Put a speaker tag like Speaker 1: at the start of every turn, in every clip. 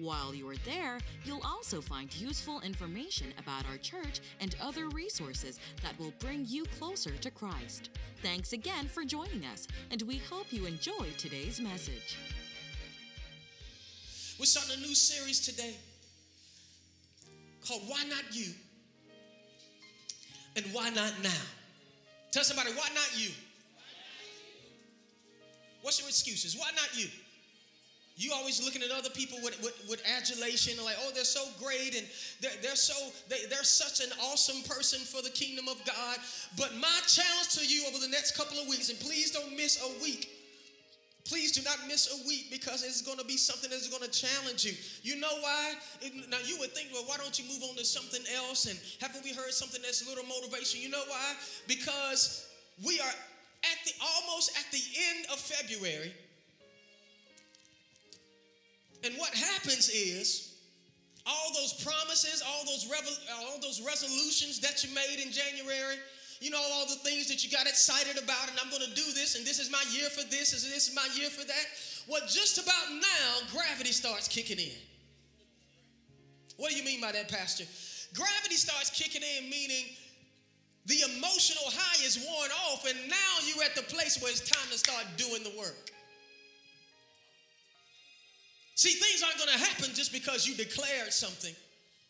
Speaker 1: While you are there, you'll also find useful information about our church and other resources that will bring you closer to Christ. Thanks again for joining us, and we hope you enjoy today's message.
Speaker 2: We're starting a new series today called Why Not You? And Why Not Now? Tell somebody, why not you? What's your excuses? Why not you? You always looking at other people with, with, with adulation, like, oh, they're so great and they're, they're so they, they're such an awesome person for the kingdom of God. But my challenge to you over the next couple of weeks, and please don't miss a week. Please do not miss a week because it's going to be something that's going to challenge you. You know why? Now you would think, well, why don't you move on to something else? And haven't we heard something that's a little motivation? You know why? Because we are at the almost at the end of February and what happens is all those promises, all those all those resolutions that you made in January, you know all the things that you got excited about and I'm going to do this and this is my year for this and this is my year for that. Well, just about now gravity starts kicking in. What do you mean by that, pastor? Gravity starts kicking in meaning the emotional high is worn off and now you're at the place where it's time to start doing the work. See, things aren't going to happen just because you declared something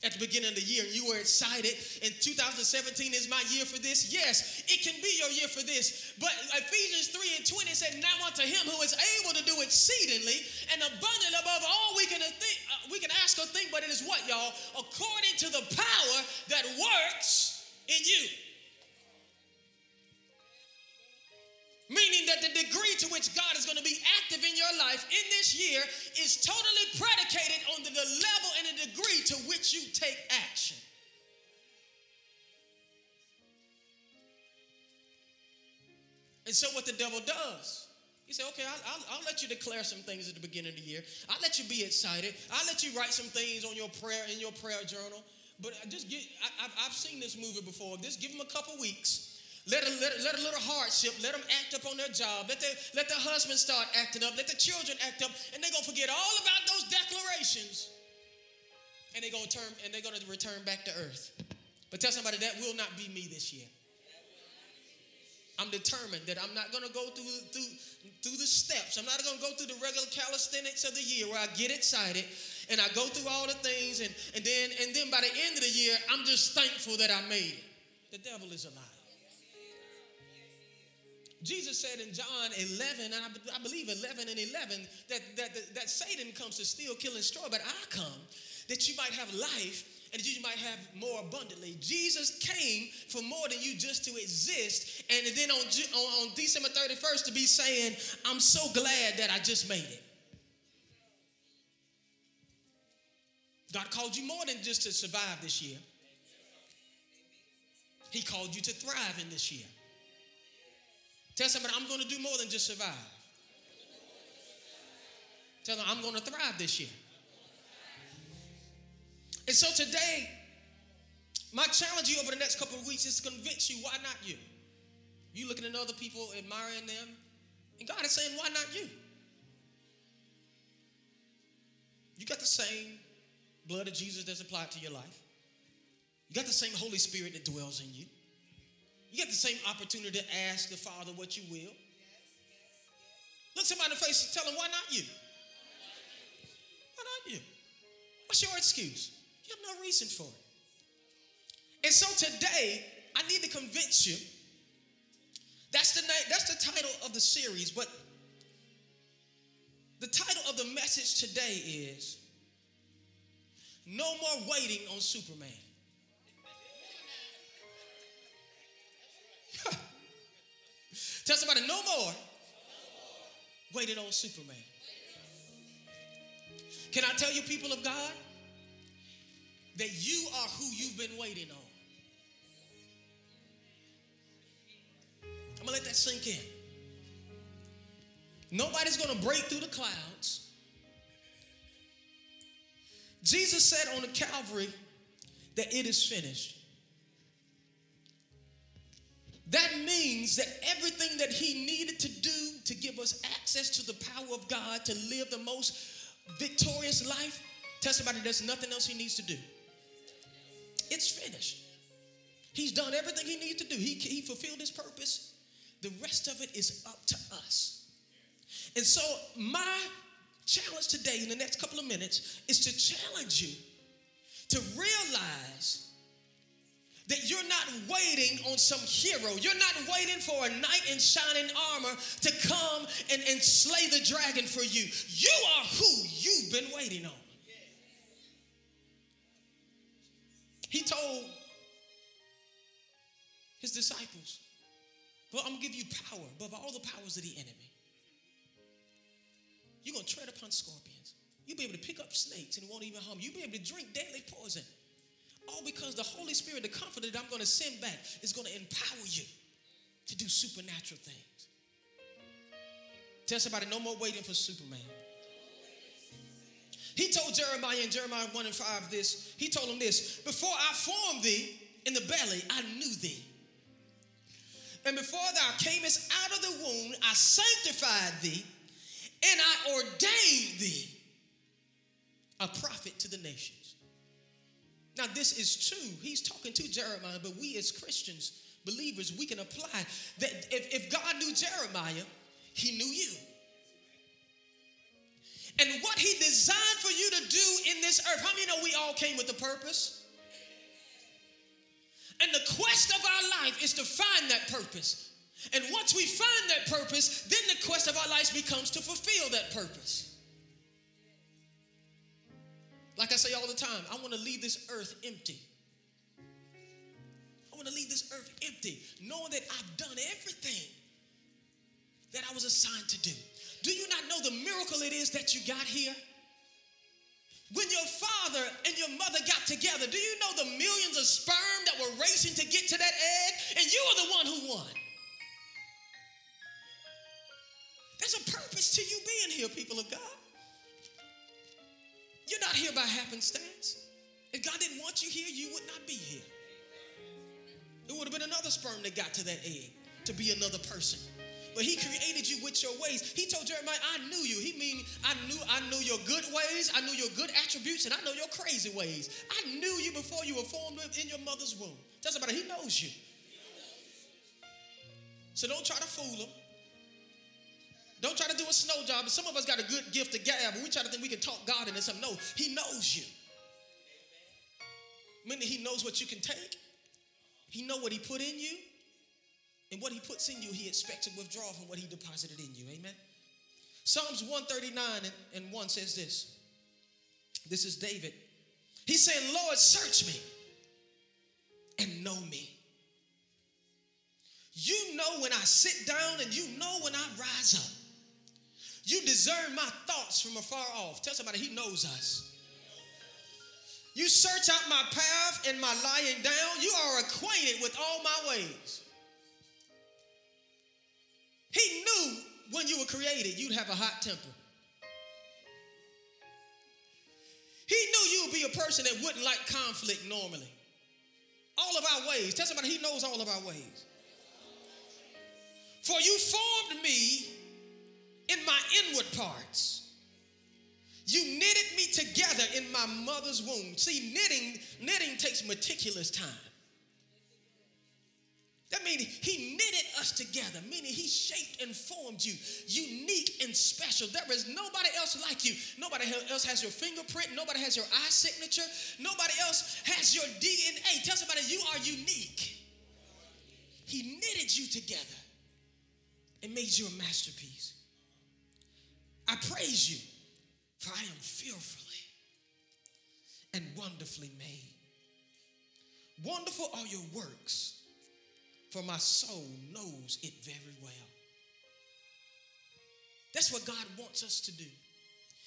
Speaker 2: at the beginning of the year and you were excited and 2017 is my year for this. Yes it can be your year for this but ephesians 3 and 20 said now unto him who is able to do exceedingly and abundant above all we can think uh, we can ask or think but it is what y'all? According to the power that works in you Meaning that the degree to which God is going to be active in your life in this year is totally predicated on the, level and the degree to which you take action. And so, what the devil does, he said, okay, I'll, I'll, I'll, let you declare some things at the beginning of the year. I'll let you be excited. I'll let you write some things on your prayer in your prayer journal. But just get, I, have seen this movie before. Just give them a couple weeks let a, let, a, let a little hardship, let them act up on their job. Let, the, let the husband start acting up. Let the children act up. And they're going to forget all about those declarations. And they're going to turn and they're going to return back to earth. But tell somebody that will not be me this year. I'm determined that I'm not going to go through, through, through the steps. I'm not going to go through the regular calisthenics of the year where I get excited and I go through all the things and, and then and then by the end of the year, I'm just thankful that I made it. The devil is a liar. Jesus said in John 11, and I, believe 11 and 11, that, that, that Satan comes to steal, kill, and destroy, but I come that you might have life and that you might have more abundantly. Jesus came for more than you just to exist, and then on, on, on December 31st to be saying, I'm so glad that I just made it. God called you more than just to survive this year. He called you to thrive in this year. Tell somebody, I'm going to do more than just survive. Tell them, I'm going to thrive this year. And so today, my challenge you over the next couple of weeks is to convince you why not you? You looking at other people, admiring them, and God is saying, why not you? You got the same blood of Jesus that's applied to your life. You got the same Holy Spirit that dwells in you. You get the same opportunity to ask the Father what you will. Look somebody in the face and tell them, why not you? Why not you? What's your excuse? You have no reason for it. And so today, I need to convince you. That's the name, that's the title of the series, but the title of the message today is No More Waiting on Superman. Tell somebody, no more waited on Superman. Can I tell you, people of God, that you are who you've been waiting on? I'm gonna let that sink in. Nobody's gonna break through the clouds. Jesus said on the Calvary that it is finished. That means that everything that he needed to do to give us access to the power of God to live the most victorious life, tell somebody there's nothing else he needs to do. It's finished. He's done everything he needs to do. He, he fulfilled his purpose. The rest of it is up to us. And so, my challenge today, in the next couple of minutes, is to challenge you to realize that you're not waiting on some hero. You're not waiting for a knight in shining armor to come and, and slay the dragon for you. You are who you've been waiting on. He told his disciples, Well, I'm gonna give you power above all the powers of the enemy. You're gonna tread upon scorpions. You'll be able to pick up snakes and it won't even harm you. You'll be able to drink deadly poison. All because the Holy Spirit, the comforter that I'm gonna send back, is gonna empower you to do supernatural things. Tell somebody, no more waiting for Superman. He told Jeremiah in Jeremiah 1 and 5 this. He told him this Before I formed thee in the belly, I knew thee. And before thou camest out of the womb, I sanctified thee and I ordained thee a prophet to the nations. Now, this is true. He's talking to Jeremiah, but we as Christians, believers, we can apply that if, if God knew Jeremiah, he knew you. And what he designed for you to do in this earth, how many know we all came with a purpose? And the quest of our life is to find that purpose. And once we find that purpose, then the quest of our lives becomes to fulfill that purpose. Like I say all the time, I want to leave this earth empty. I want to leave this earth empty, knowing that I've done everything that I was assigned to do. Do you not know the miracle it is that you got here? When your father and your mother got together, do you know the millions of sperm that were racing to get to that egg? And you are the one who won. There's a purpose to you being here, people of God. You're not here by happenstance. If God didn't want you here, you would not be here. It would have been another sperm that got to that egg to be another person. But he created you with your ways. He told Jeremiah, I knew you. He mean I knew I knew your good ways, I knew your good attributes, and I know your crazy ways. I knew you before you were formed in your mother's womb. Tell somebody, he knows you. So don't try to fool him. Don't try to do a snow job. Some of us got a good gift of gab, but we try to think we can talk God into something. No, He knows you. Meaning He knows what you can take. He know what He put in you. And what He puts in you, He expects to withdraw from what He deposited in you. Amen. Psalms 139 and, and 1 says this. This is David. He said, Lord, search me and know me. You know when I sit down and you know when I rise up. You discern my thoughts from afar off. Tell somebody, He knows us. You search out my path and my lying down. You are acquainted with all my ways. He knew when you were created, you'd have a hot temper. He knew you would be a person that wouldn't like conflict normally. All of our ways. Tell somebody, He knows all of our ways. For you formed me in my inward parts. You knitted me together in my mother's womb. See, knitting, knitting takes meticulous time. That means he knitted us together, meaning he shaped and formed you unique and special. There is nobody else like you. Nobody else has your fingerprint. Nobody has your eye signature. Nobody else has your DNA. Tell somebody you are unique. He knitted you together and made you a masterpiece. I praise you, for I am fearfully and wonderfully made. Wonderful are your works for my soul knows it very well. That's what God wants us to do.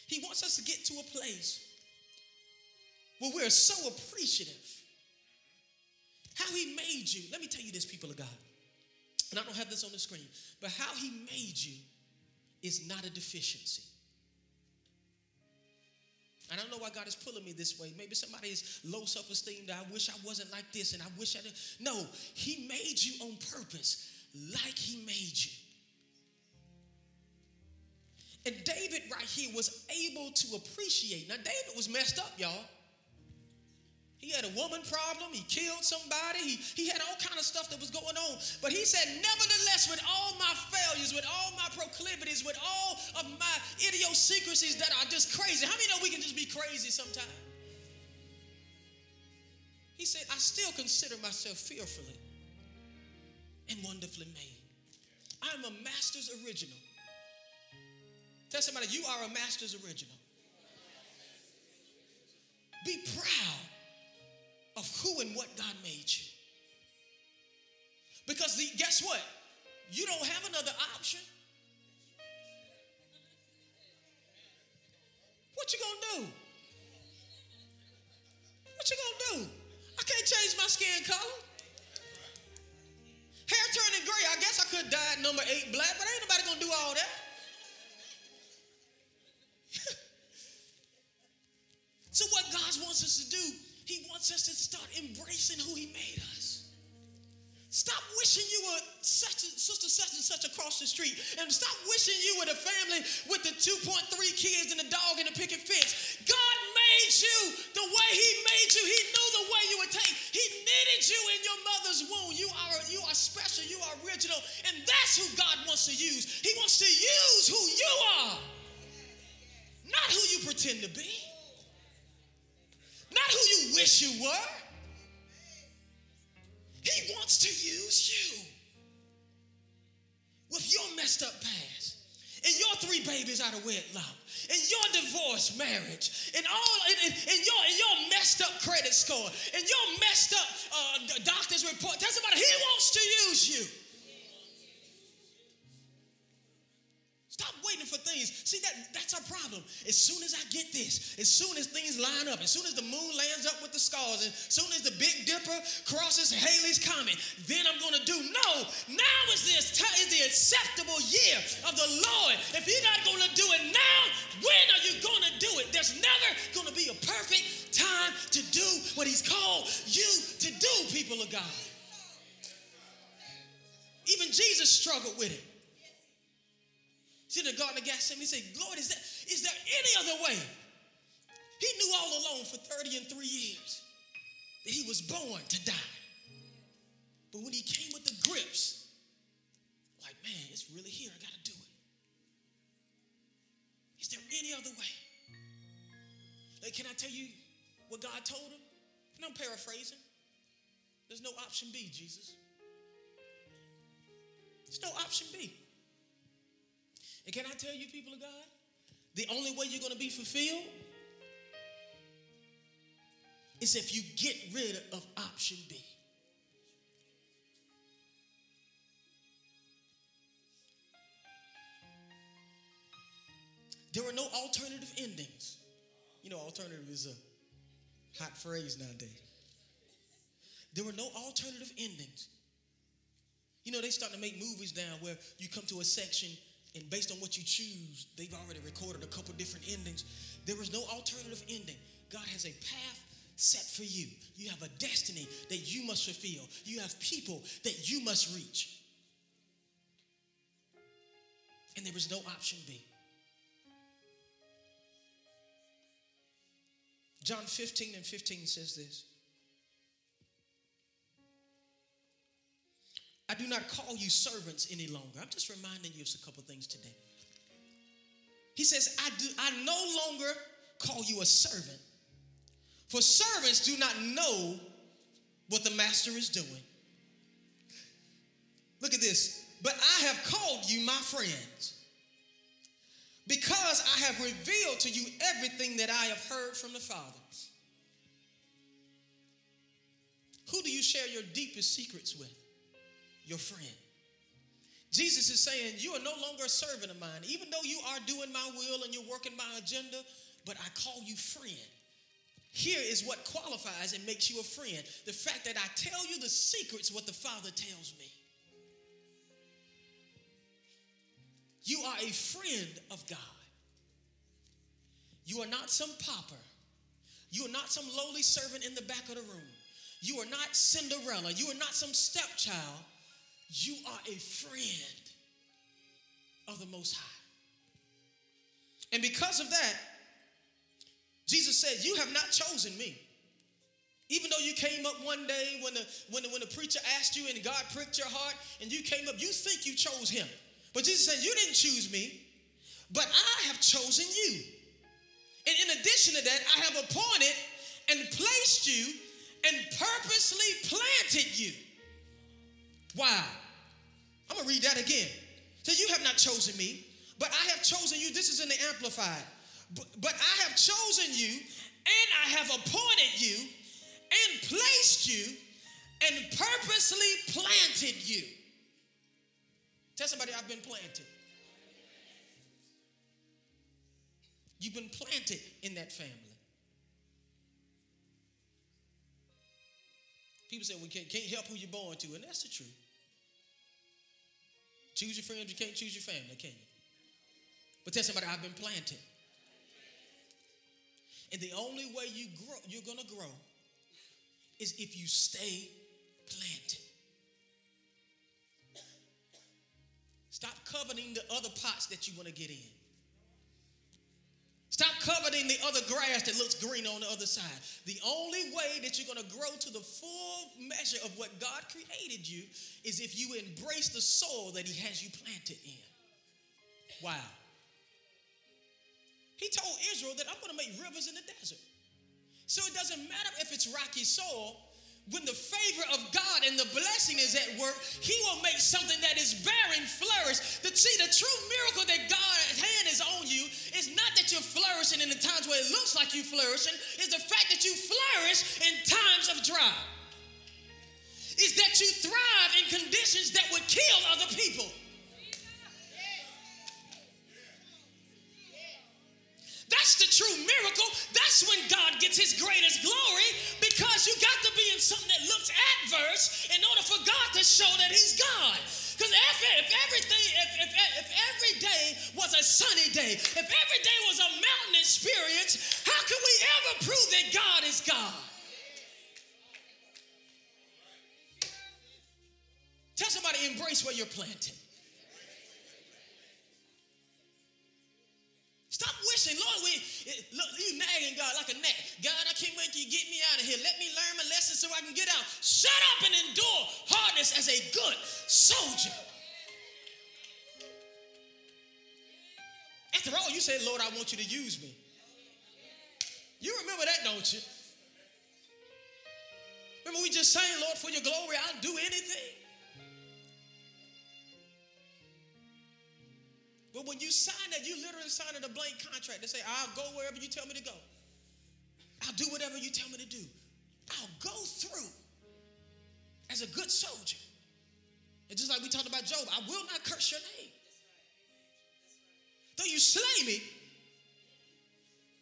Speaker 2: He wants us to get to a place where we're so appreciative how He made you. Let me tell you this, people of God. and I don't have this on the screen, but how he made you is not a deficiency. I don't know why God is pulling me this way. Maybe somebody is low self esteem that I wish I wasn't like this and I wish I didn't. No, He made you on purpose, like He made you. And David, right here, was able to appreciate. Now, David was messed up, y'all. He had a woman problem. He killed somebody. He, he had all kind of stuff that was going on. But he said, nevertheless, with all my failures, with all my proclivities, with all of my idiosyncrasies that are just crazy. How many know we can just be crazy sometimes? He said, I still consider myself fearfully and wonderfully made. I'm a master's original. Tell somebody, you are a master's original. Be proud of who and what God made you. Because the, guess what? You don't have another option. What you gonna do? What you gonna do? I can't change my skin color. Hair turning gray. I guess I could dye number eight black, but ain't nobody gonna do all that. so what God wants us to do he wants us to start embracing who He made us. Stop wishing you were such a, sister such and such across the street. And stop wishing you were the family with the 2.3 kids and the dog and the picket fence. God made you the way He made you. He knew the way you would take. He knitted you in your mother's womb. You are, you are special. You are original. And that's who God wants to use. He wants to use who you are, not who you pretend to be not who you wish you were. He wants to use you with your messed up past and your three babies out of wedlock and your divorced marriage and all and, and, your and your messed up credit score and your messed up uh, doctor's report. Tell somebody he wants to use you. For things. See, that, that's our problem. As soon as I get this, as soon as things line up, as soon as the moon lands up with the stars, as soon as the Big Dipper crosses Halley's Comet, then I'm going to do. No, now is, this t- is the acceptable year of the Lord. If you're not going to do it now, when are you going to do it? There's never going to be a perfect time to do what He's called you to do, people of God. Even Jesus struggled with it. See the Garden of Gethsemane, he said, Lord, is, that, is there any other way? He knew all along for 30 and three years that he was born to die. But when he came with the grips, like, man, it's really here. I got to do it. Is there any other way? Like, can I tell you what God told him? And I'm paraphrasing. There's no option B, Jesus. There's no option B. And can I tell you, people of God, the only way you're going to be fulfilled is if you get rid of option B. There are no alternative endings. You know, alternative is a hot phrase nowadays. There were no alternative endings. You know, they starting to make movies now where you come to a section and based on what you choose, they've already recorded a couple different endings. There is no alternative ending. God has a path set for you. You have a destiny that you must fulfill. You have people that you must reach. And there is no option B. John 15 and 15 says this I do not call you servants any longer. I'm just reminding you of a couple things today. He says, I, do, I no longer call you a servant, for servants do not know what the master is doing. Look at this. But I have called you my friends because I have revealed to you everything that I have heard from the Father. Who do you share your deepest secrets with? Your friend. Jesus is saying, You are no longer a servant of mine, even though you are doing my will and you're working my agenda, but I call you friend. Here is what qualifies and makes you a friend the fact that I tell you the secrets what the Father tells me. You are a friend of God. You are not some pauper. You are not some lowly servant in the back of the room. You are not Cinderella. You are not some stepchild. You are a friend of the Most High. And because of that, Jesus said, You have not chosen me. Even though you came up one day when the, when the, when the preacher asked you and God pricked your heart and you came up, you think you chose him. But Jesus said, You didn't choose me, but I have chosen you. And in addition to that, I have appointed and placed you and purposely planted you. Wow. I'm going to read that again. So you have not chosen me, but I have chosen you. This is in the Amplified. But, I have chosen you and I have appointed you and placed you and purposely planted you. Tell somebody I've been planted. You've been planted in that family. People say we can't, can't help who you're born to, and that's the truth. Choose your friends, you can't choose your family, can you? But tell somebody, I've been planted. And the only way you grow, you're gonna grow is if you stay planted. Stop coveting the other pots that you want to get in. Stop coveting the other grass that looks green on the other side. The only way that you're going to grow to the full measure of what God created you is if you embrace the soil that He has you planted in. Wow. He told Israel that I'm going to make rivers in the desert. So it doesn't matter if it's rocky soil, when the favor of God and the blessing is at work, He will make something that is bearing flourish. The, see, the true miracle that God's hand is on you is not that you're flourishing in the times where it looks like you're flourishing, it's the fact that you flourish in times of drought. Is that you thrive in conditions that would kill other people. That's the true miracle. That's when God gets his greatest glory because you got to be in something that looks adverse in order for God to show that he's God. Because if, if everything, if, if, if every day was a sunny day, if every day was a mountain experience, how can we ever prove that God is God? Tell somebody, embrace where you're planted. Stop wishing, Lord, we, eh, look, you nagging God like a gnat. God, I can't wait you get me out of here. Let me learn my lesson so I can get out. Shut up and endure hardness as a good soldier. After all, you said, Lord, I want you to use me. You remember that, don't you? Remember we just saying, Lord, for your glory, I'll do anything. But when you sign that, you literally sign a blank contract to say, I'll go wherever you tell me to go. I'll do whatever you tell me to do. I'll go through as a good soldier. And just like we talked about Job, I will not curse your name. Though you slay me,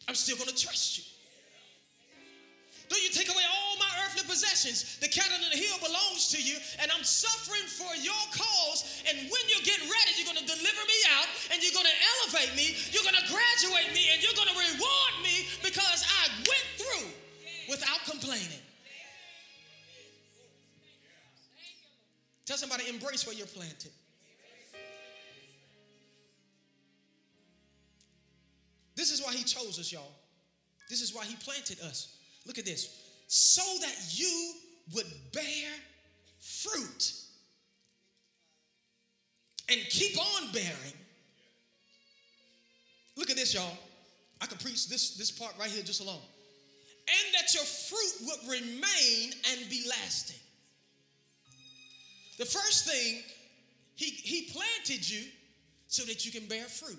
Speaker 2: I'm still going to trust you. Though you take away all my earthly possessions, the cattle on the hill belongs to you, and I'm suffering for your cause. And when you get ready, you're going to deliver me out, and you're going to elevate me, you're going to graduate me, and you're going to reward me because I went through without complaining. Tell somebody, embrace where you're planted. This is why he chose us, y'all. This is why he planted us. Look at this. So that you would bear fruit and keep on bearing. Look at this, y'all. I could preach this, this part right here just alone. And that your fruit would remain and be lasting. The first thing, he, he planted you so that you can bear fruit.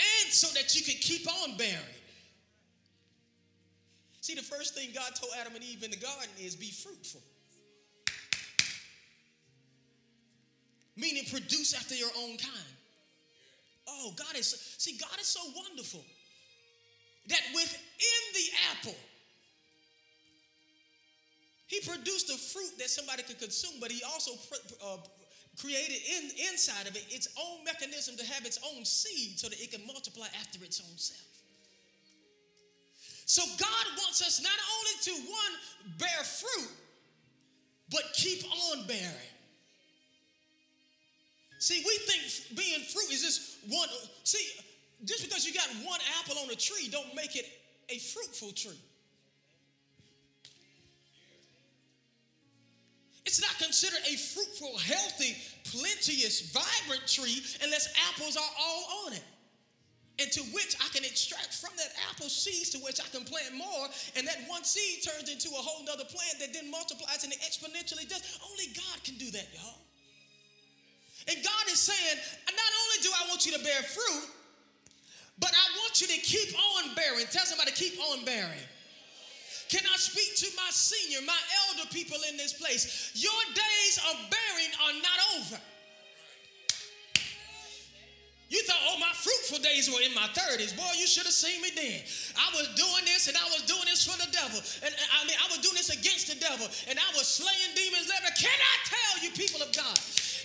Speaker 2: And so that you can keep on bearing. See, the first thing God told Adam and Eve in the garden is be fruitful. Meaning produce after your own kind. Oh, God is, see, God is so wonderful that within the apple, He produced a fruit that somebody could consume, but he also uh, created in, inside of it its own mechanism to have its own seed so that it can multiply after its own self. So God wants us not only to one bear fruit, but keep on bearing. See, we think being fruit is just one. See, just because you got one apple on a tree, don't make it a fruitful tree. It's not considered a fruitful, healthy, plenteous, vibrant tree unless apples are all on it. And to which I can extract from that apple seeds to which I can plant more. And that one seed turns into a whole nother plant that then multiplies and it exponentially does. Only God can do that, y'all. And God is saying, not only do I want you to bear fruit, but I want you to keep on bearing. Tell somebody, keep on bearing. Can I speak to my senior, my elder people in this place? Your days of bearing are not over. You thought, oh, my fruitful days were in my 30s. Boy, you should have seen me then. I was doing this and I was doing this for the devil. And I mean, I was doing this against the devil. And I was slaying demons. Can I tell you, people of God,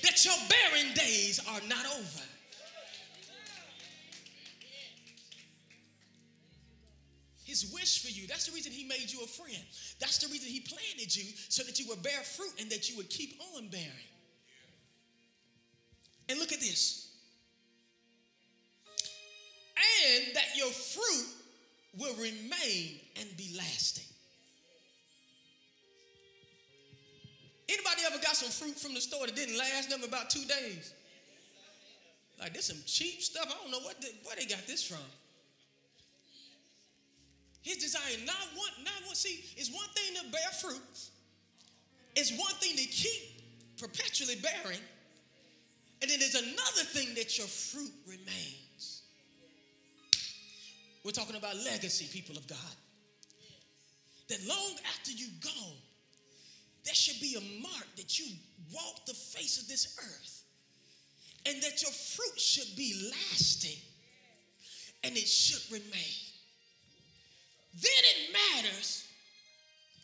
Speaker 2: that your bearing days are not over? His wish for you. That's the reason he made you a friend. That's the reason he planted you so that you would bear fruit and that you would keep on bearing. And look at this. And that your fruit will remain and be lasting. Anybody ever got some fruit from the store that didn't last them about two days? Like there's some cheap stuff. I don't know what where they got this from. His desire, not one, not one. See, it's one thing to bear fruit. It's one thing to keep perpetually bearing. And then there's another thing that your fruit remains. We're talking about legacy, people of God. That long after you go, there should be a mark that you walk the face of this earth. And that your fruit should be lasting. And it should remain then it matters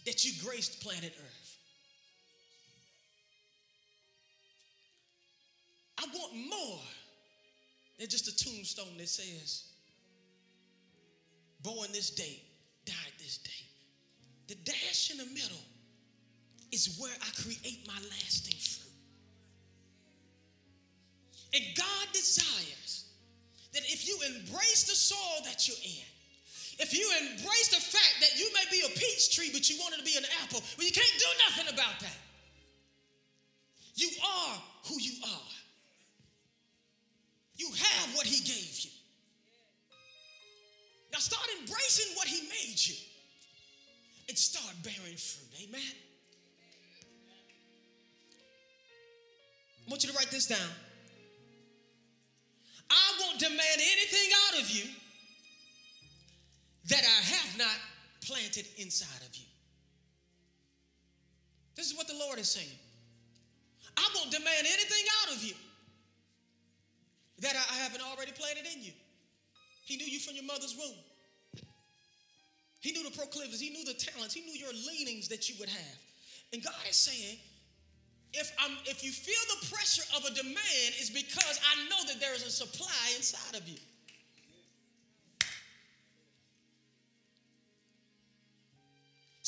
Speaker 2: that you graced planet Earth. I want more than just a tombstone that says, born this date, died this date. The dash in the middle is where I create my lasting fruit. And God desires that if you embrace the soil that you're in, if you embrace the fact that you may be a peach tree, but you wanted to be an apple, well, you can't do nothing about that. You are who you are. You have what he gave you. Now start embracing what he made you and start bearing fruit. Amen. I want you to write this down. I won't demand anything out of you that I have not planted inside of you. This is what the Lord is saying. I won't demand anything out of you that I haven't already planted in you. He knew you from your mother's womb. He knew the proclivities, he knew the talents, he knew your leanings that you would have. And God is saying, if I'm if you feel the pressure of a demand, it's because I know that there is a supply inside of you.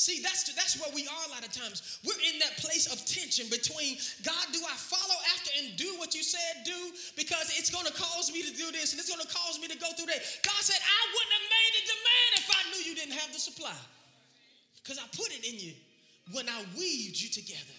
Speaker 2: See, that's, that's where we are a lot of times. We're in that place of tension between God, do I follow after and do what you said do? Because it's going to cause me to do this and it's going to cause me to go through that. God said, I wouldn't have made a demand if I knew you didn't have the supply. Because I put it in you when I weaved you together.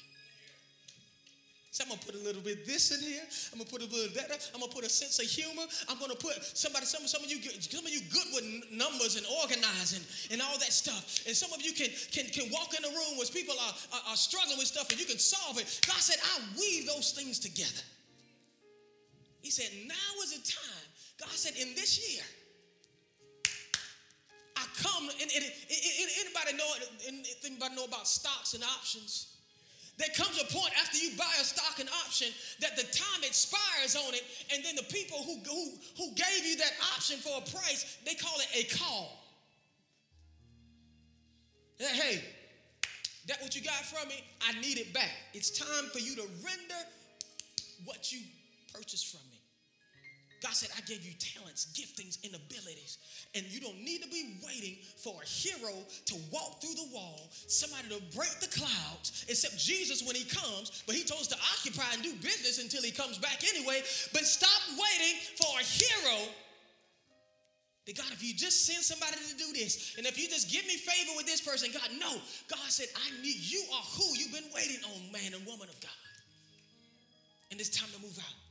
Speaker 2: So I'm gonna put a little bit of this in here. I'm gonna put a little that. I'm gonna put a sense of humor. I'm gonna put somebody. Some, some of you, some of you good with numbers and organizing and all that stuff. And some of you can can can walk in a room where people are, are, are struggling with stuff and you can solve it. God said, I weave those things together. He said, now is the time. God said, in this year, I come. And, and, and anybody know anybody know about stocks and options? There comes a point after you buy a stock and option that the time expires on it, and then the people who, who, who gave you that option for a price, they call it a call. Hey, That what you got from me, I need it back. It's time for you to render what you purchased from me. God said, I gave you talents, giftings, and abilities. And you don't need to be waiting for a hero to walk through the wall, somebody to break the clouds, except Jesus when he comes. But he told us to occupy and do business until he comes back anyway. But stop waiting for a hero that God, if you just send somebody to do this, and if you just give me favor with this person, God, no. God said, I need you are who you've been waiting on, man and woman of God. And it's time to move out.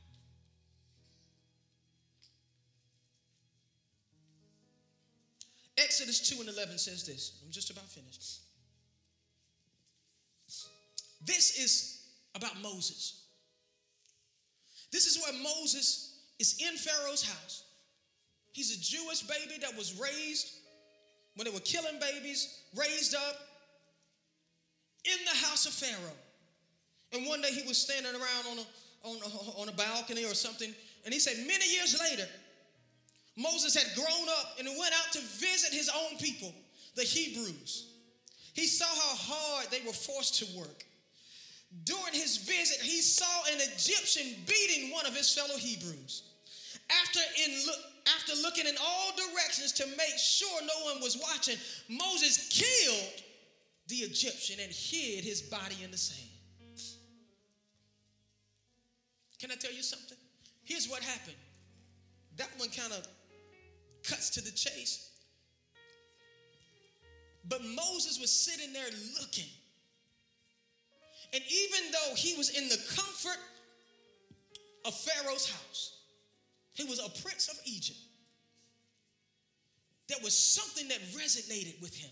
Speaker 2: Exodus 2 and 11 says this. I'm just about finished. This is about Moses. This is where Moses is in Pharaoh's house. He's a Jewish baby that was raised when they were killing babies, raised up in the house of Pharaoh. And one day he was standing around on a, on a, on a balcony or something, and he said, Many years later, Moses had grown up and went out to visit his own people, the Hebrews. He saw how hard they were forced to work. During his visit, he saw an Egyptian beating one of his fellow Hebrews. After, in look, after looking in all directions to make sure no one was watching, Moses killed the Egyptian and hid his body in the sand. Can I tell you something? Here's what happened. That one kind of cuts to the chase. But Moses was sitting there looking. And even though he was in the comfort of Pharaoh's house, he was a prince of Egypt. There was something that resonated with him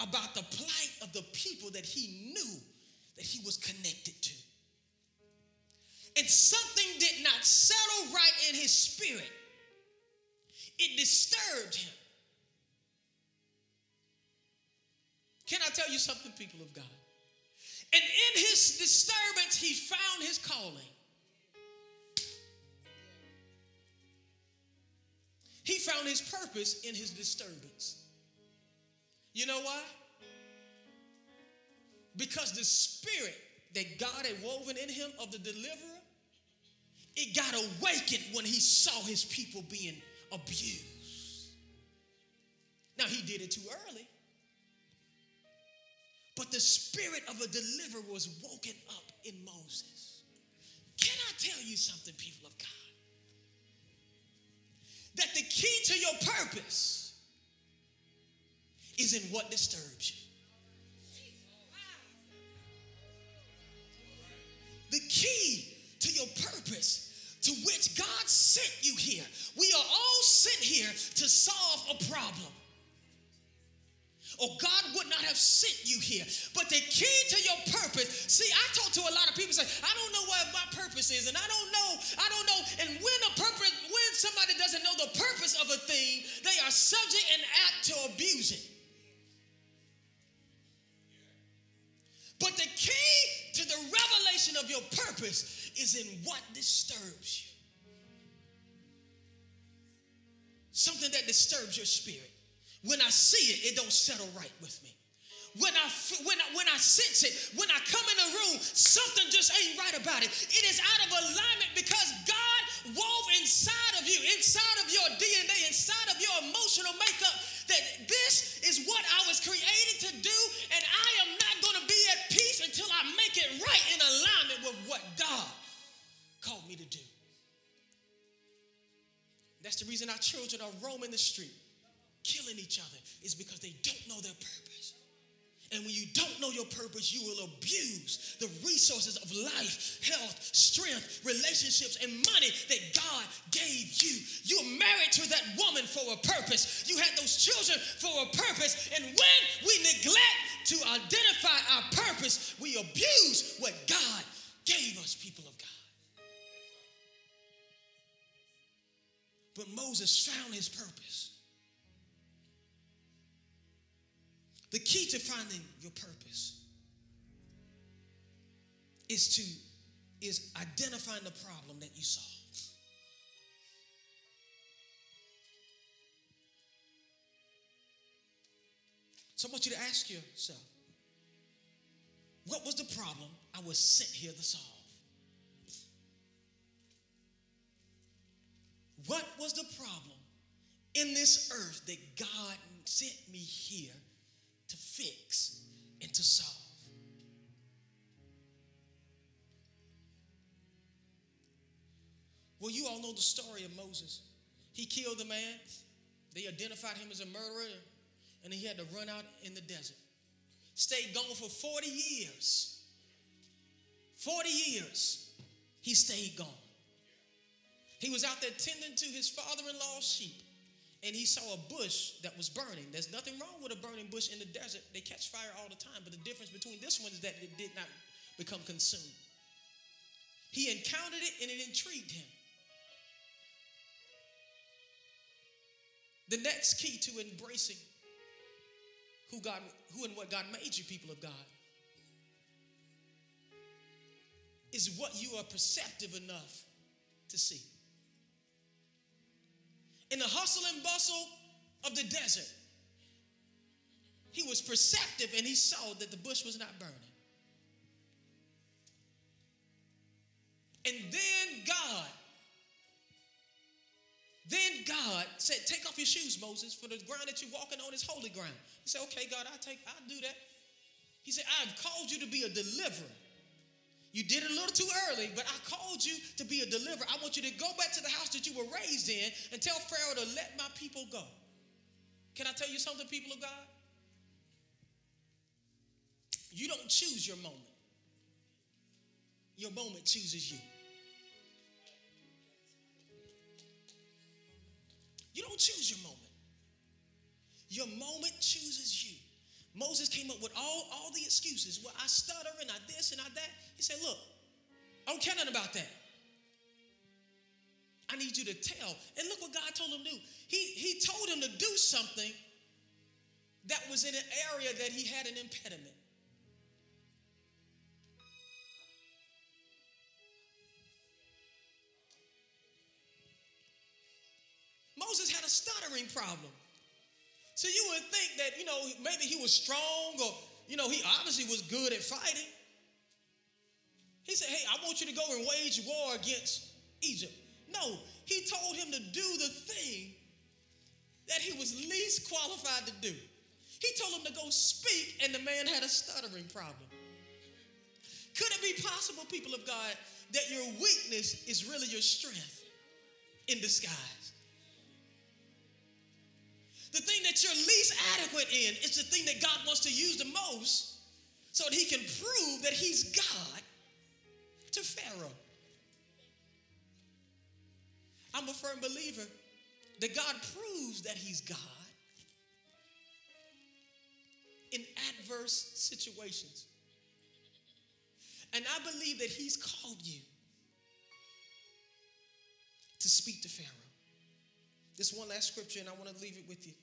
Speaker 2: about the plight of the people that he knew that he was connected to. And something did not settle right in his spirit. It disturbed him. Can I tell you something, people of God? And in his disturbance, he found his calling. He found his purpose in his disturbance. You know why? Because the spirit that God had woven in him of the deliverer, it got awakened when he saw his people being abused. Now, he did it too early. But the spirit of a deliverer was woken up in Moses. Can I tell you something, people of God? that the key to your purpose is in what disturbs you. The key to your purpose to which God sent you here. We are all to solve a problem or God would not have sent you here. But the key to your purpose, see, I talk to a lot of people say, I don't know what my purpose is, and I don't know, I don't know. And when a purpose, when somebody doesn't know the purpose of a thing, they are subject and apt to abuse it. But the key to the revelation of your purpose is in what disturbs you. Something that disturbs your spirit. When I see it, it don't settle right with me. When I, when, I, when I sense it, when I come in a room, something just ain't right about it. It is out of alignment because God wove inside of you, inside of your DNA, inside of your emotional makeup, that this is what I was created to do, and I am not going to be at peace until I make it right in alignment with what God called me to do. That's the reason our children are roaming the street killing each other is because they don't know their purpose. And when you don't know your purpose, you will abuse the resources of life, health, strength, relationships, and money that God gave you. You're married to that woman for a purpose. You had those children for a purpose. And when we neglect to identify our purpose, we abuse what God gave us, people But Moses found his purpose. The key to finding your purpose is to is identifying the problem that you solve. So I want you to ask yourself, what was the problem I was sent here to solve? What was the problem in this earth that God sent me here to fix and to solve? Well, you all know the story of Moses. He killed the man, they identified him as a murderer, and he had to run out in the desert. Stayed gone for 40 years. 40 years he stayed gone. He was out there tending to his father in law's sheep, and he saw a bush that was burning. There's nothing wrong with a burning bush in the desert, they catch fire all the time, but the difference between this one is that it did not become consumed. He encountered it and it intrigued him. The next key to embracing who God, who and what God made you, people of God, is what you are perceptive enough to see. In the hustle and bustle of the desert, he was perceptive and he saw that the bush was not burning. And then God then God said, Take off your shoes, Moses, for the ground that you're walking on is holy ground. He said, Okay, God, I'll take, I'll do that. He said, I've called you to be a deliverer. You did it a little too early, but I called you to be a deliverer. I want you to go back to the house that you were raised in and tell Pharaoh to let my people go. Can I tell you something, people of God? You don't choose your moment, your moment chooses you. You don't choose your moment. Your moment chooses you. Moses came up with all, all the excuses. Well, I stutter and I this and I that. He said, Look, I don't care nothing about that. I need you to tell. And look what God told him to do. He, he told him to do something that was in an area that he had an impediment. Moses had a stuttering problem. So you would think that, you know, maybe he was strong or, you know, he obviously was good at fighting. He said, Hey, I want you to go and wage war against Egypt. No, he told him to do the thing that he was least qualified to do. He told him to go speak, and the man had a stuttering problem. Could it be possible, people of God, that your weakness is really your strength in disguise? The thing that you're least adequate in is the thing that God wants to use the most so that he can prove that he's God to Pharaoh. I'm a firm believer that God proves that he's God in adverse situations. And I believe that he's called you to speak to Pharaoh. This one last scripture, and I want to leave it with you.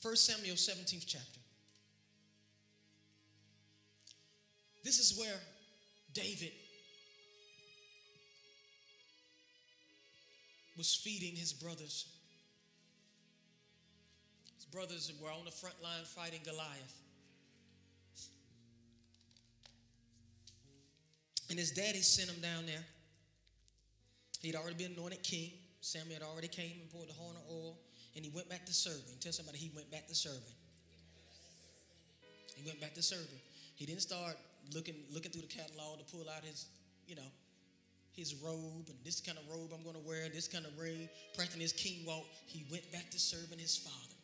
Speaker 2: 1 Samuel 17th chapter. This is where David was feeding his brothers. His brothers were on the front line fighting Goliath. And his daddy sent him down there. He'd already been anointed king. Samuel had already came and poured the horn of oil and he went back to serving. Tell somebody he went back to serving. He went back to serving. He didn't start looking looking through the catalog to pull out his, you know, his robe and this kind of robe I'm going to wear, this kind of ring, practicing his king walk. He went back to serving his father.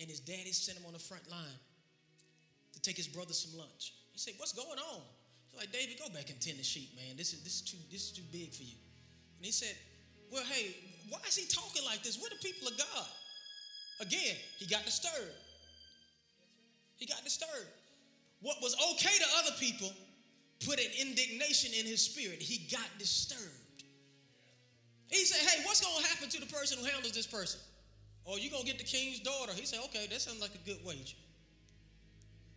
Speaker 2: And his daddy sent him on the front line to take his brother some lunch. He said, "What's going on?" He's like, "David, go back and tend the sheep, man. This is this is too this is too big for you." And he said, "Well, hey, why is he talking like this? We're the people of God. Again, he got disturbed. He got disturbed. What was okay to other people put an indignation in his spirit. He got disturbed. He said, Hey, what's going to happen to the person who handles this person? Or oh, you going to get the king's daughter? He said, Okay, that sounds like a good wage.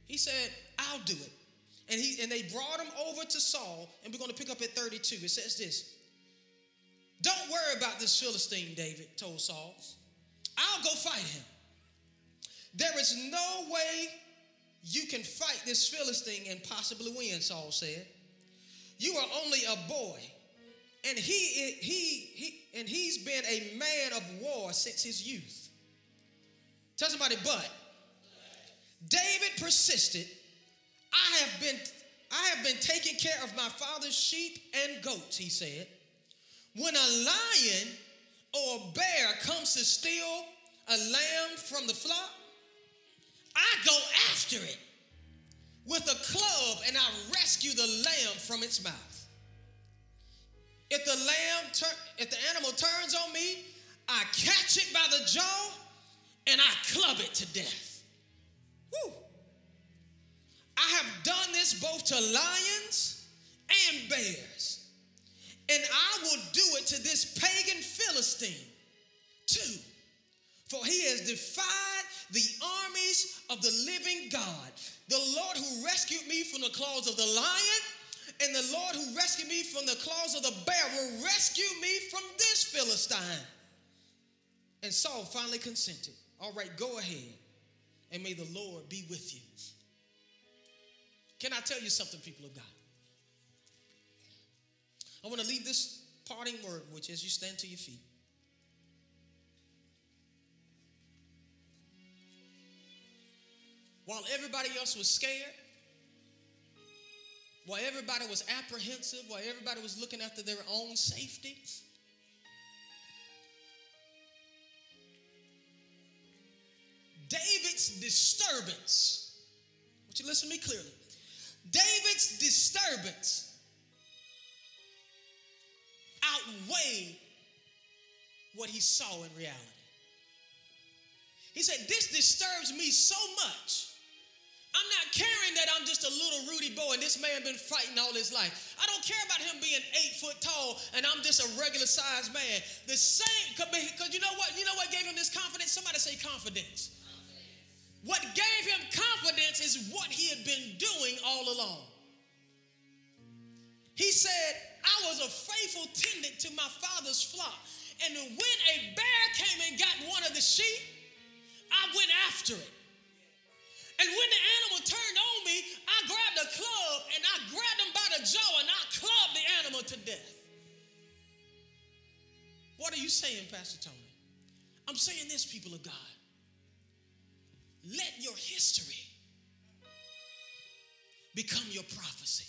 Speaker 2: He said, I'll do it. And, he, and they brought him over to Saul, and we're going to pick up at 32. It says this don't worry about this Philistine, David told Saul. I'll go fight him. There is no way you can fight this Philistine and possibly win, Saul said. You are only a boy. And he, he, he, and he's been a man of war since his youth. Tell somebody, but David persisted. I have been, I have been taking care of my father's sheep and goats, he said. When a lion or a bear comes to steal a lamb from the flock, I go after it with a club and I rescue the lamb from its mouth. If the lamb, tur- if the animal turns on me, I catch it by the jaw and I club it to death. I have done this both to lions and bears, and I will do it to this pagan Philistine too. For he has defied the armies of the living God. The Lord who rescued me from the claws of the lion and the Lord who rescued me from the claws of the bear will rescue me from this Philistine. And Saul finally consented. All right, go ahead, and may the Lord be with you. Can I tell you something, people of God? I want to leave this parting word, which as you stand to your feet. While everybody else was scared, while everybody was apprehensive, while everybody was looking after their own safety, David's disturbance, would you listen to me clearly? David's disturbance outweighed what he saw in reality. He said, This disturbs me so much. I'm not caring that I'm just a little Rudy boy and this man been fighting all his life. I don't care about him being eight foot tall and I'm just a regular sized man. The same, because you know what? You know what gave him this confidence? Somebody say confidence. What gave him confidence is what he had been doing all along. He said, I was a faithful tendant to my father's flock. And when a bear came and got one of the sheep, I went after it. And when the animal turned on me, I grabbed a club and I grabbed him by the jaw and I clubbed the animal to death. What are you saying, Pastor Tony? I'm saying this, people of God. Let your history become your prophecy.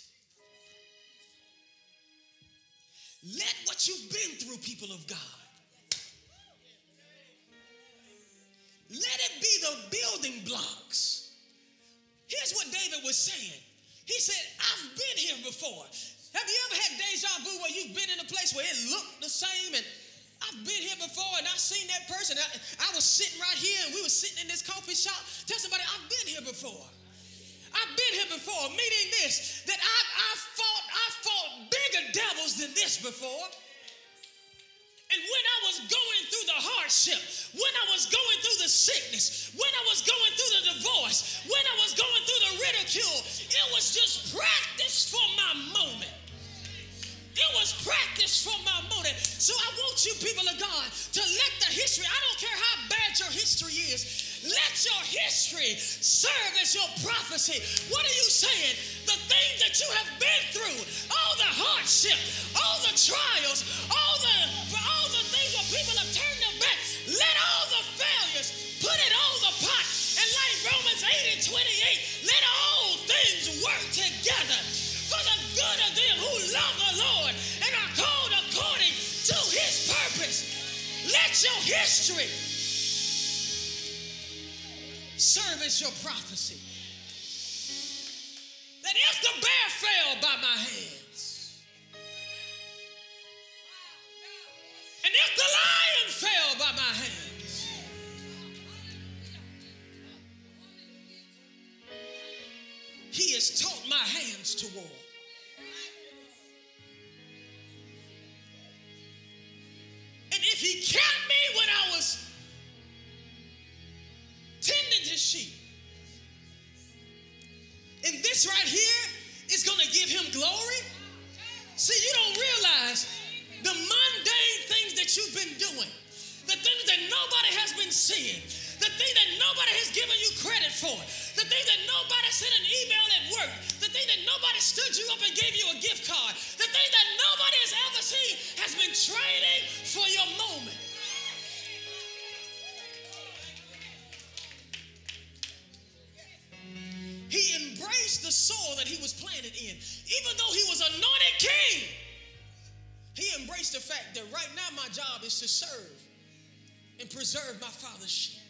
Speaker 2: Let what you've been through, people of God, let it be the building blocks Here's what David was saying. He said, I've been here before. Have you ever had deja vu where you've been in a place where it looked the same and I've been here before and I've seen that person. I, I was sitting right here and we were sitting in this coffee shop. Tell somebody, I've been here before. I've been here before, meaning this, that I, I fought, I fought bigger devils than this before. And when I was going through the hardship, when I was going through the sickness, when I was going through the divorce, when I was going through the ridicule, it was just practice for my moment. It was practice for my moment. So I want you, people of God, to let the history, I don't care how bad your history is, let your history serve as your prophecy. What are you saying? The things that you have been through, all the hardship, all the trials, all the all the things where people have turned their back, let all Your history serve as your prophecy. That if the bear fell by my hands, and if the lion fell by my hands, he has taught my hands to war. If he kept me when I was tending his sheep, and this right here is going to give him glory. See, you don't realize the mundane things that you've been doing, the things that nobody has been seeing, the thing that nobody has given you credit for, the thing that nobody sent an email at work, thing that nobody stood you up and gave you a gift card, the thing that nobody has ever seen has been training for your moment. He embraced the soil that he was planted in. Even though he was anointed king, he embraced the fact that right now my job is to serve and preserve my father's sheep.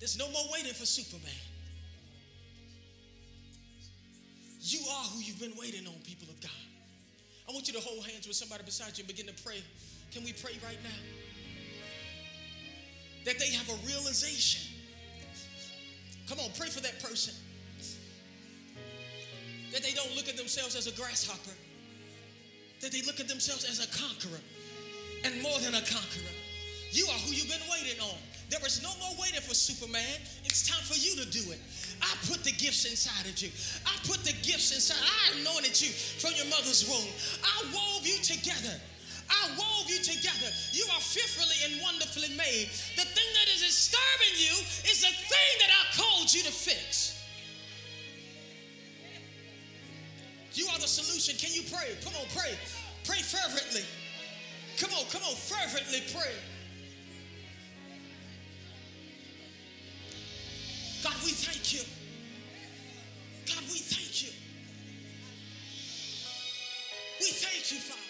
Speaker 2: There's no more waiting for Superman. You are who you've been waiting on, people of God. I want you to hold hands with somebody beside you and begin to pray. Can we pray right now? That they have a realization. Come on, pray for that person. That they don't look at themselves as a grasshopper, that they look at themselves as a conqueror and more than a conqueror. You are who you've been waiting on. There is no more waiting for Superman. It's time for you to do it. I put the gifts inside of you. I put the gifts inside. I anointed you from your mother's womb. I wove you together. I wove you together. You are fearfully and wonderfully made. The thing that is disturbing you is the thing that I called you to fix. You are the solution. Can you pray? Come on, pray. Pray fervently. Come on, come on, fervently pray. Thank you. God, we thank you. We thank you, Father.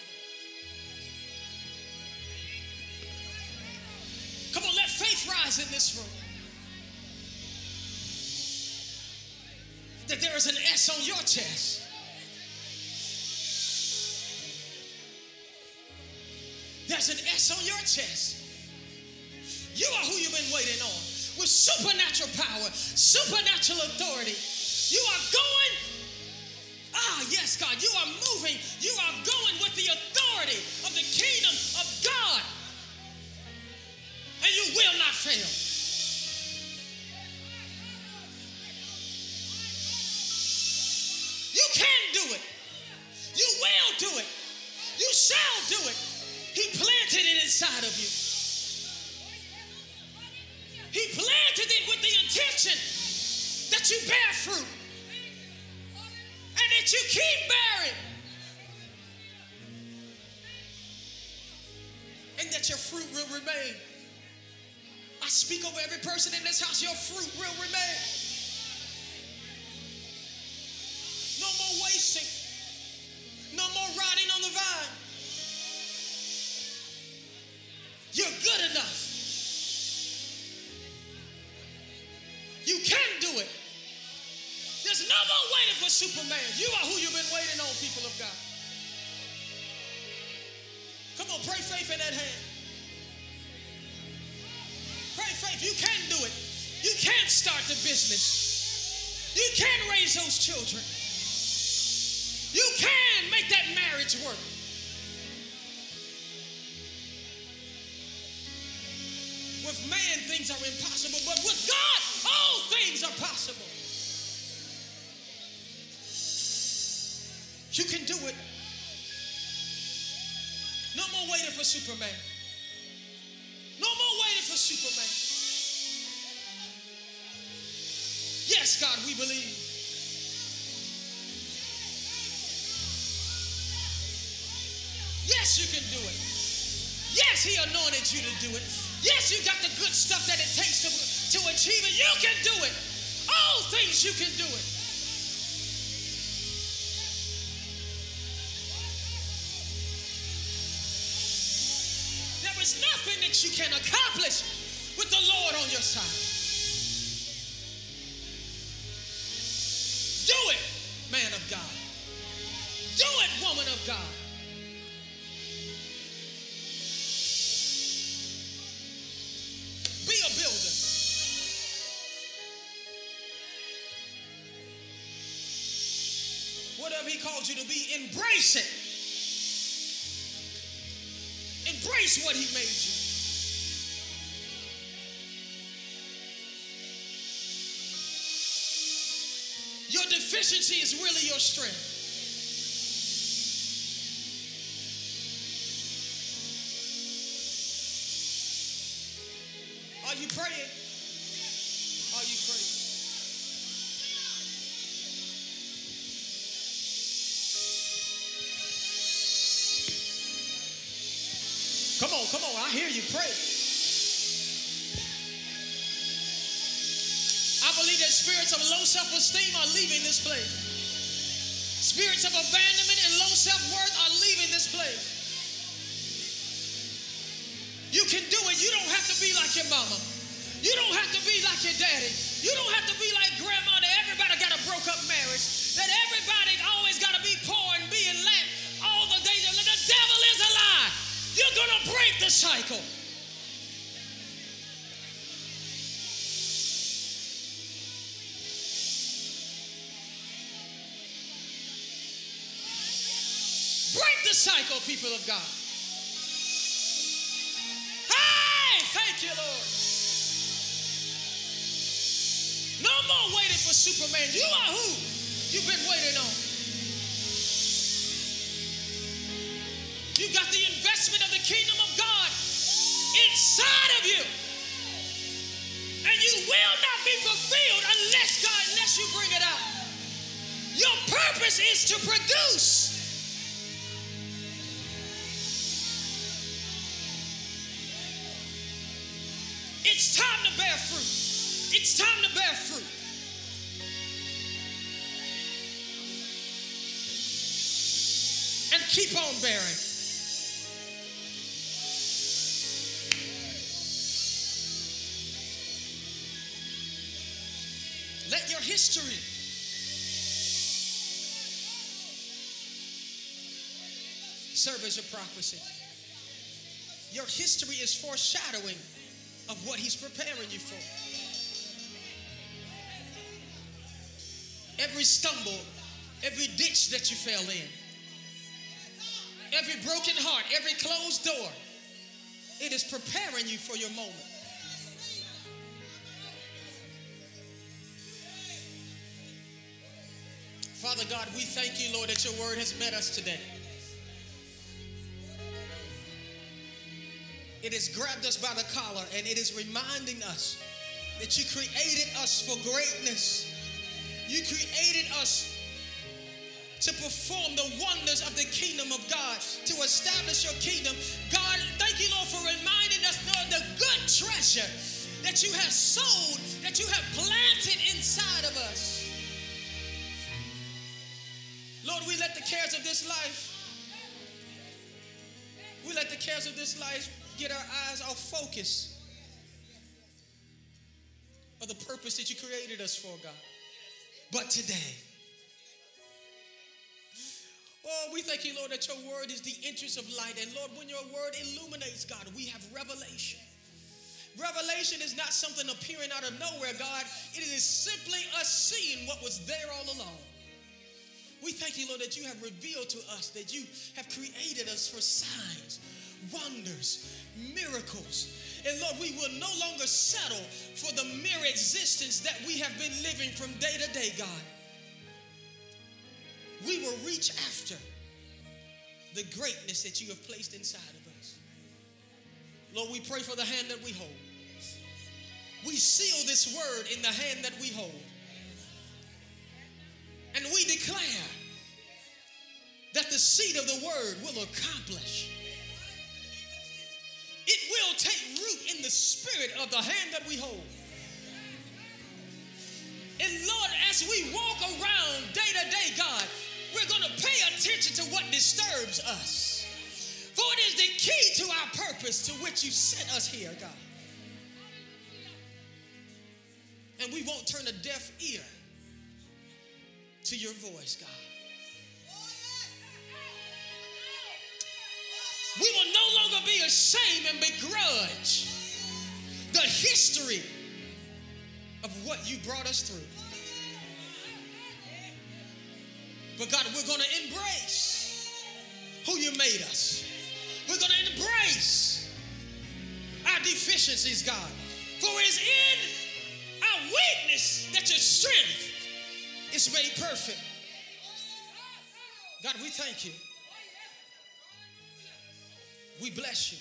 Speaker 2: Come on, let faith rise in this room. That there is an S on your chest. There's an S on your chest. You are who you've been waiting on with supernatural power, supernatural authority. You are going, ah, yes, God, you are moving, you are going it. There's no more waiting for Superman. You are who you've been waiting on, people of God. Come on, pray faith in that hand. Pray faith. You can do it. You can start the business. You can raise those children. You can make that marriage work. With man, things are impossible, but with God, You can do it. No more waiting for Superman. No more waiting for Superman. Yes, God, we believe. Yes, you can do it. Yes, He anointed you to do it. Yes, you got the good stuff that it takes to, to achieve it. You can do it. All things you can do it. Can accomplish with the Lord on your side. Do it, man of God. Do it, woman of God. Be a builder. Whatever he called you to be, embrace it. Embrace what he made you. Deficiency is really your strength. Of low self esteem are leaving this place. Spirits of abandonment and low self worth are leaving this place. You can do it. You don't have to be like your mama. You don't have to be like your daddy. You don't have to be like grandma that everybody got a broke up marriage. That everybody always got to be poor and be in lack all the days. The devil is a lie. You're going to break the cycle. People of God. Hey, thank you, Lord. No more waiting for Superman. You are who you've been waiting on. You got the investment of the kingdom of God inside of you. And you will not be fulfilled unless God, unless you bring it out. Your purpose is to produce. Time to bear fruit. And keep on bearing. Let your history serve as a prophecy. Your history is foreshadowing of what he's preparing you for. Every stumble, every ditch that you fell in, every broken heart, every closed door, it is preparing you for your moment. Father God, we thank you, Lord, that your word has met us today. It has grabbed us by the collar and it is reminding us that you created us for greatness. You created us to perform the wonders of the kingdom of God, to establish your kingdom. God, thank you, Lord, for reminding us of the good treasure that you have sowed, that you have planted inside of us. Lord, we let the cares of this life, we let the cares of this life get our eyes off focus of the purpose that you created us for, God. But today, oh, we thank you, Lord, that your word is the entrance of light. And Lord, when your word illuminates, God, we have revelation. Revelation is not something appearing out of nowhere, God. It is simply us seeing what was there all along. We thank you, Lord, that you have revealed to us that you have created us for signs, wonders, miracles. And Lord, we will no longer settle for the mere existence that we have been living from day to day, God. We will reach after the greatness that you have placed inside of us. Lord, we pray for the hand that we hold. We seal this word in the hand that we hold. And we declare that the seed of the word will accomplish. It will take root in the spirit of the hand that we hold. And Lord, as we walk around day to day, God, we're going to pay attention to what disturbs us. For it is the key to our purpose to which you sent us here, God. And we won't turn a deaf ear to your voice, God. We will no longer be ashamed and begrudge the history of what you brought us through. But God, we're going to embrace who you made us. We're going to embrace our deficiencies, God. For it is in our weakness that your strength is made perfect. God, we thank you. We bless you.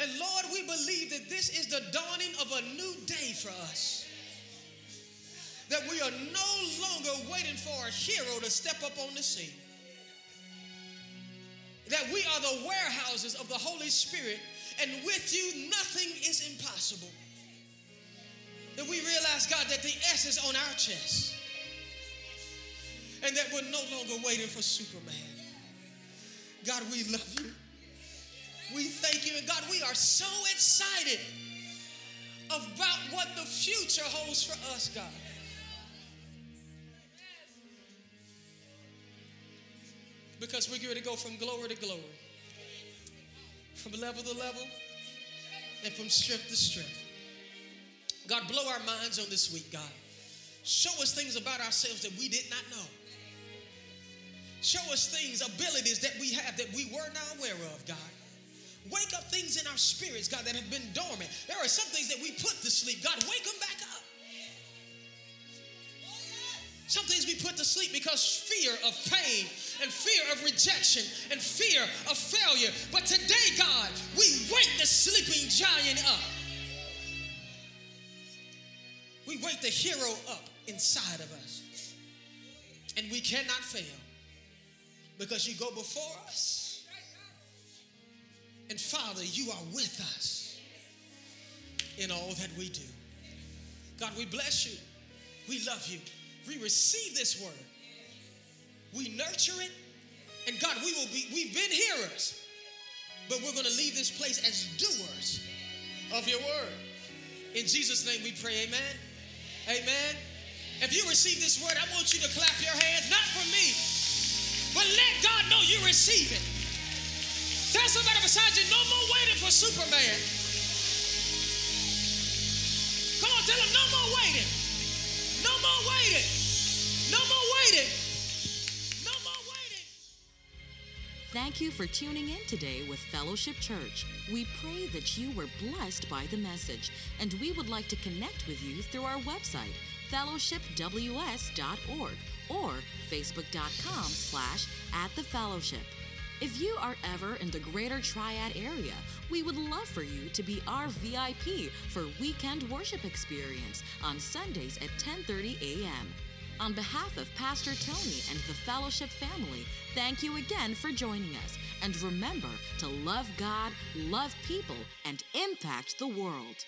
Speaker 2: And Lord, we believe that this is the dawning of a new day for us. That we are no longer waiting for a hero to step up on the scene. That we are the warehouses of the Holy Spirit, and with you, nothing is impossible. That we realize, God, that the S is on our chest, and that we're no longer waiting for Superman. God, we love you. We thank you. And God, we are so excited about what the future holds for us, God. Because we're going to go from glory to glory, from level to level, and from strength to strength. God, blow our minds on this week, God. Show us things about ourselves that we did not know. Show us things, abilities that we have that we were not aware of, God. Wake up things in our spirits, God, that have been dormant. There are some things that we put to sleep. God, wake them back up. Some things we put to sleep because fear of pain and fear of rejection and fear of failure. But today, God, we wake the sleeping giant up. We wake the hero up inside of us. And we cannot fail because you go before us and Father, you are with us in all that we do. God, we bless you. We love you. We receive this word. We nurture it. And God, we will be, we've been hearers, but we're going to leave this place as doers of your word. In Jesus' name we pray, amen. Amen. If you receive this word, I want you to clap your hands, not for me, but let God know you receive it. Tell somebody beside you, no more waiting for Superman. Come on, tell them no more waiting. No more waiting. No more waiting. No more waiting.
Speaker 1: Thank you for tuning in today with Fellowship Church. We pray that you were blessed by the message, and we would like to connect with you through our website, fellowshipws.org or facebook.com slash at the fellowship. If you are ever in the Greater Triad area, we would love for you to be our VIP for weekend worship experience on Sundays at 10:30 a.m. On behalf of Pastor Tony and the fellowship family, thank you again for joining us. And remember to love God, love people, and impact the world.